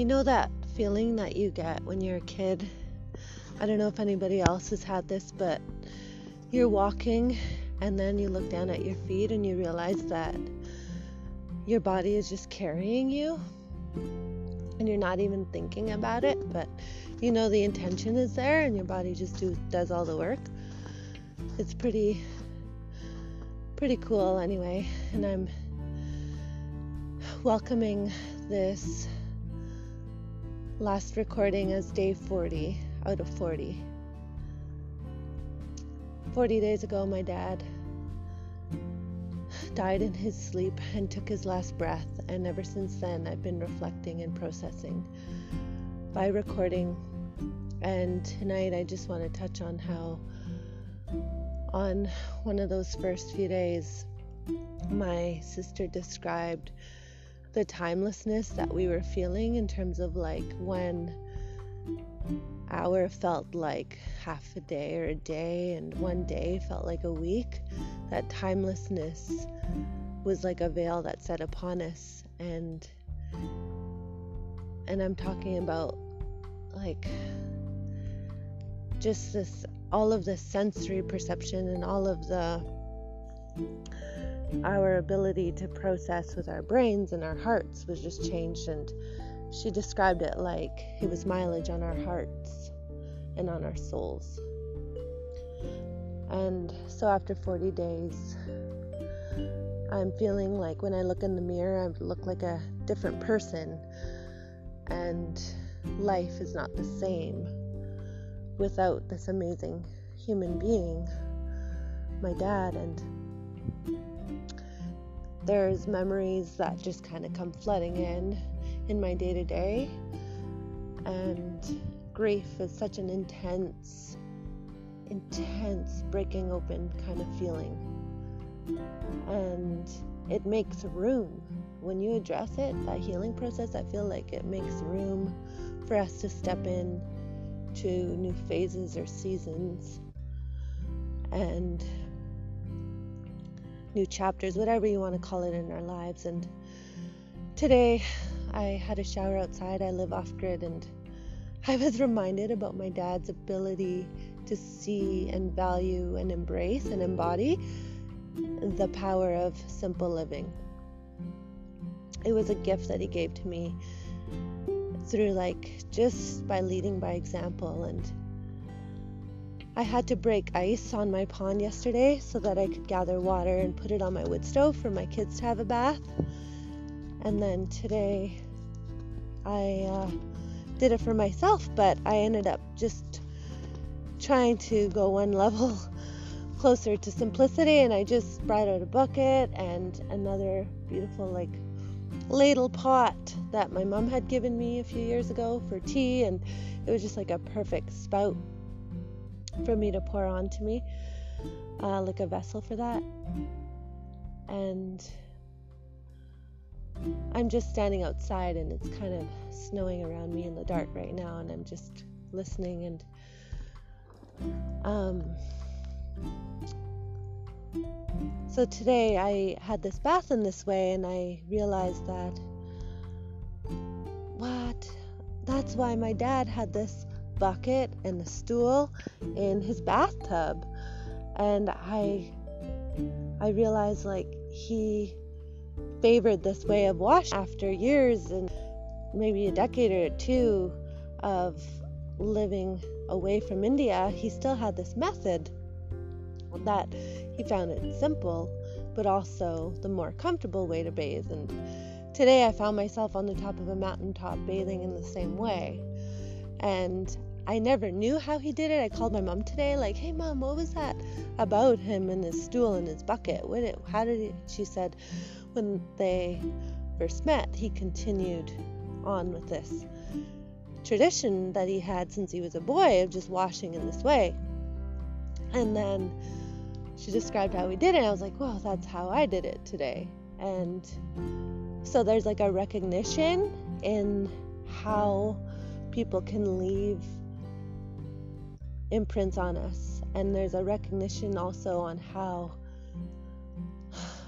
You know that feeling that you get when you're a kid? I don't know if anybody else has had this, but you're walking and then you look down at your feet and you realize that your body is just carrying you and you're not even thinking about it, but you know the intention is there and your body just do, does all the work. It's pretty pretty cool anyway, and I'm welcoming this last recording as day 40 out of 40. 40 days ago, my dad died in his sleep and took his last breath, and ever since then, I've been reflecting and processing by recording. And tonight, I just want to touch on how, on one of those first few days, my sister described the timelessness that we were feeling in terms of like when hour felt like half a day or a day and one day felt like a week that timelessness was like a veil that set upon us. And and I'm talking about like just this all of the sensory perception and all of the our ability to process with our brains and our hearts was just changed and she described it like it was mileage on our hearts and on our souls. And so after 40 days i'm feeling like when i look in the mirror i look like a different person and life is not the same without this amazing human being my dad and there's memories that just kind of come flooding in in my day to day. And grief is such an intense, intense breaking open kind of feeling. And it makes room. When you address it, that healing process, I feel like it makes room for us to step in to new phases or seasons. And new chapters, whatever you want to call it in our lives. And today I had a shower outside. I live off grid, and I was reminded about my dad's ability to see and value and embrace and embody the power of simple living. It was a gift that he gave to me through, like, just by leading by example and I had to break ice on my pond yesterday so that I could gather water and put it on my wood stove for my kids to have a bath. And then today I uh, did it for myself, but I ended up just trying to go one level closer to simplicity and I just brought out a bucket and another beautiful like ladle pot that my mom had given me a few years ago for tea and it was just like a perfect spout for me to pour onto me, uh, like a vessel for that. And I'm just standing outside and it's kind of snowing around me in the dark right now, and I'm just listening and um, so today I had this bath in this way and I realized that what that's why my dad had this bucket and the stool in his bathtub. And i i realized like he favored this way of washing after years and maybe a decade or two of living away from india he still had this method that he found it simple but also the more comfortable way to bathe. And today i found myself on the top of a mountaintop bathing in the same way. And I never knew how he did it. I called my mom today, like, "Hey, mom, what was that about him and his stool and his bucket? What? It, how did he?" She said, when they first met, he continued on with this tradition that he had since he was a boy of just washing in this way. And then she described how he did it. I was like, "Well, that's how I did it today." And so there's like a recognition in how people can leave imprints on us. And there's a recognition also on how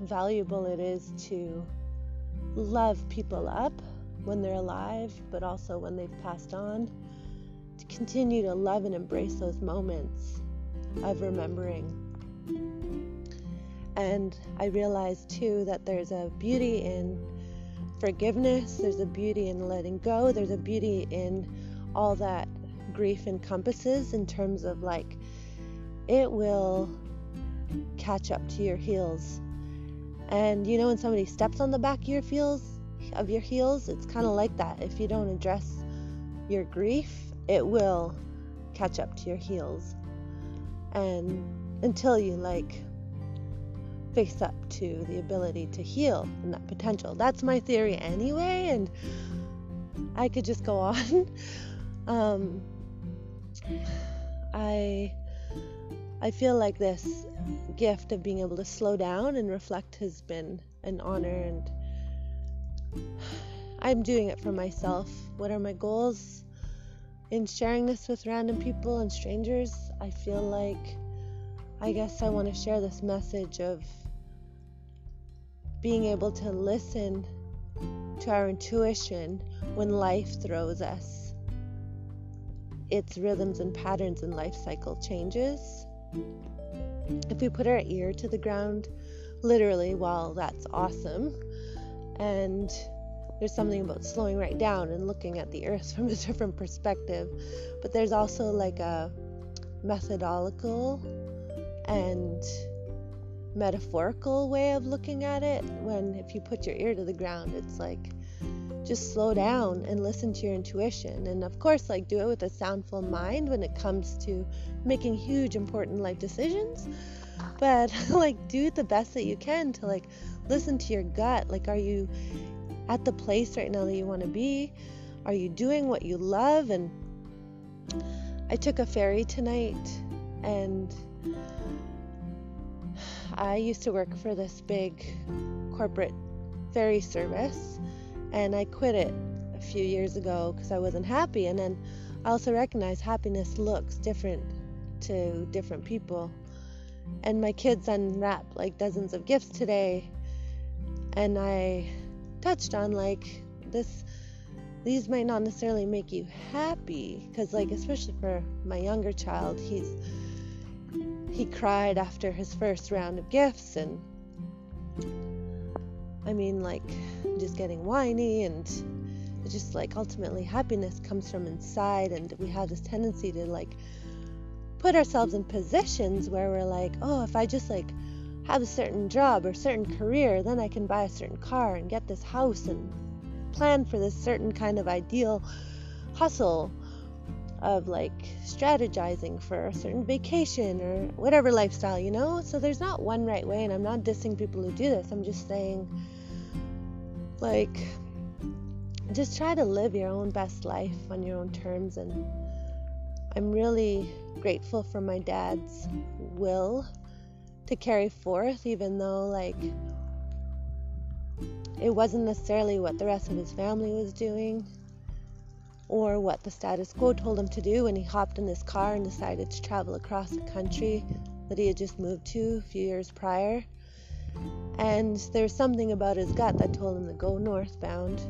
valuable it is to love people up when they're alive, but also when they've passed on, to continue to love and embrace those moments of remembering. And I realized too that there's a beauty in forgiveness, there's a beauty in letting go, there's a beauty in all that grief encompasses in terms of like it will catch up to your heels. And you know when somebody steps on the back of your heels of your heels, it's kind of like that. If you don't address your grief, it will catch up to your heels. And until you like face up to the ability to heal and that potential. That's my theory anyway, and I could just go on. um, I I feel like this gift of being able to slow down and reflect has been an honor and I'm doing it for myself. What are my goals in sharing this with random people and strangers? I feel like I guess I want to share this message of being able to listen to our intuition when life throws us its rhythms and patterns and life cycle changes. If we put our ear to the ground, literally, well, that's awesome. And there's something about slowing right down and looking at the earth from a different perspective. But there's also like a methodological and metaphorical way of looking at it when if you put your ear to the ground it's like just slow down and listen to your intuition. And of course like do it with a soundful mind when it comes to making huge important life decisions. But like do the best that you can to like listen to your gut. Like are you at the place right now that you want to be? Are you doing what you love? And i took a ferry tonight and I used to work for this big corporate ferry service and I quit it a few years ago because I wasn't happy. And then I also recognize happiness looks different to different people. And my kids unwrapped like dozens of gifts today, and I touched on like this. These might not necessarily make you happy because, like, especially for my younger child, he's he cried after his first round of gifts and I mean like just getting whiny and just like ultimately happiness comes from inside and we have this tendency to like put ourselves in positions where we're like, "Oh, if I just like have a certain job or certain career, then I can buy a certain car and get this house and plan for this certain kind of ideal hustle." of like strategizing for a certain vacation or whatever lifestyle, you know? So there's not one right way, and I'm not dissing people who do this. I'm just saying, like, just try to live your own best life on your own terms. And I'm really grateful for my dad's will to carry forth, even though, like, it wasn't necessarily what the rest of his family was doing or what the status quo told him to do when he hopped in his car and decided to travel across the country that he had just moved to a few years prior. And there's something about his gut that told him to go northbound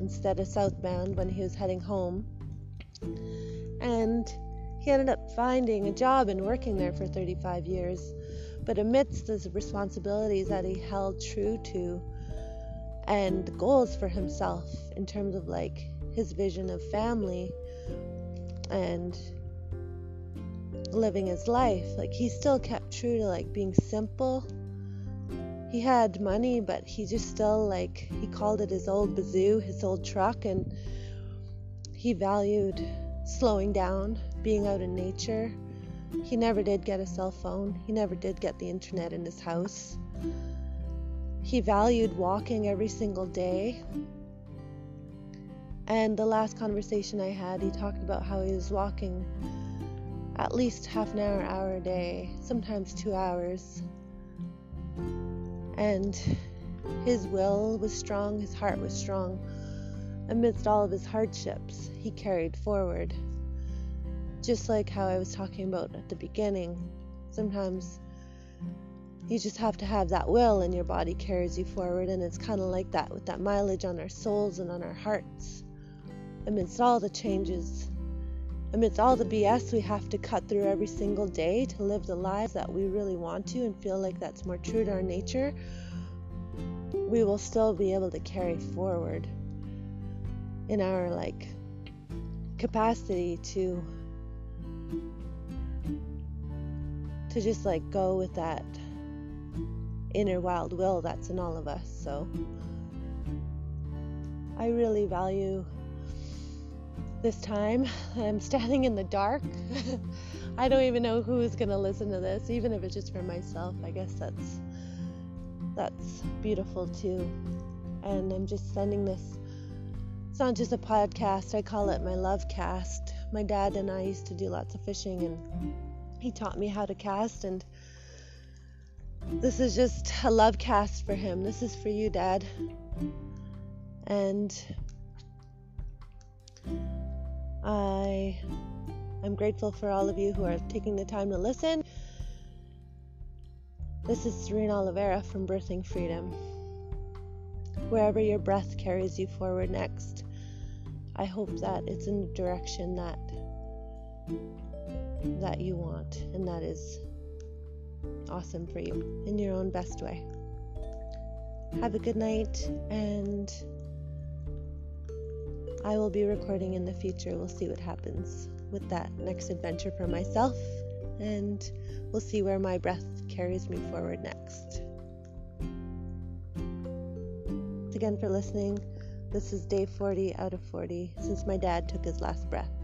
instead of southbound when he was heading home. And he ended up finding a job and working there for 35 years. But amidst the responsibilities that he held true to and goals for himself in terms of like his vision of family and living his life. Like he still kept true to like being simple. He had money, but he just still like he called it his old bazoo, his old truck, and he valued slowing down, being out in nature. He never did get a cell phone. He never did get the internet in his house. He valued walking every single day and the last conversation I had, he talked about how he was walking at least half an hour, hour a day, sometimes two hours. And his will was strong, his heart was strong. Amidst all of his hardships, he carried forward. Just like how I was talking about at the beginning. Sometimes you just have to have that will and your body carries you forward and it's kind of like that with that mileage on our souls and on our hearts amidst all the changes amidst all the bs we have to cut through every single day to live the lives that we really want to and feel like that's more true to our nature we will still be able to carry forward in our like capacity to to just like go with that inner wild will that's in all of us. So I really value this time. I'm standing in the dark. I don't even know who is going to listen to this, even if it's just for myself. I guess that's that's beautiful too. And I'm just sending this. It's not just a podcast. I call it my love cast. My dad and I used to do lots of fishing, and he taught me how to cast and this is just a love cast for him. This is for you, Dad. And I am grateful for all of you who are taking the time to listen. This is Serene Oliveira from Birthing Freedom. Wherever your breath carries you forward next, I hope that it's in the direction that that you want and that is awesome for you in your own best way. Have a good night, and I will be recording in the future. We'll see what happens with that next adventure for myself, and we'll see where my breath carries me forward next. Thanks again for listening. This is day 40 out of 40 since my dad took his last breath.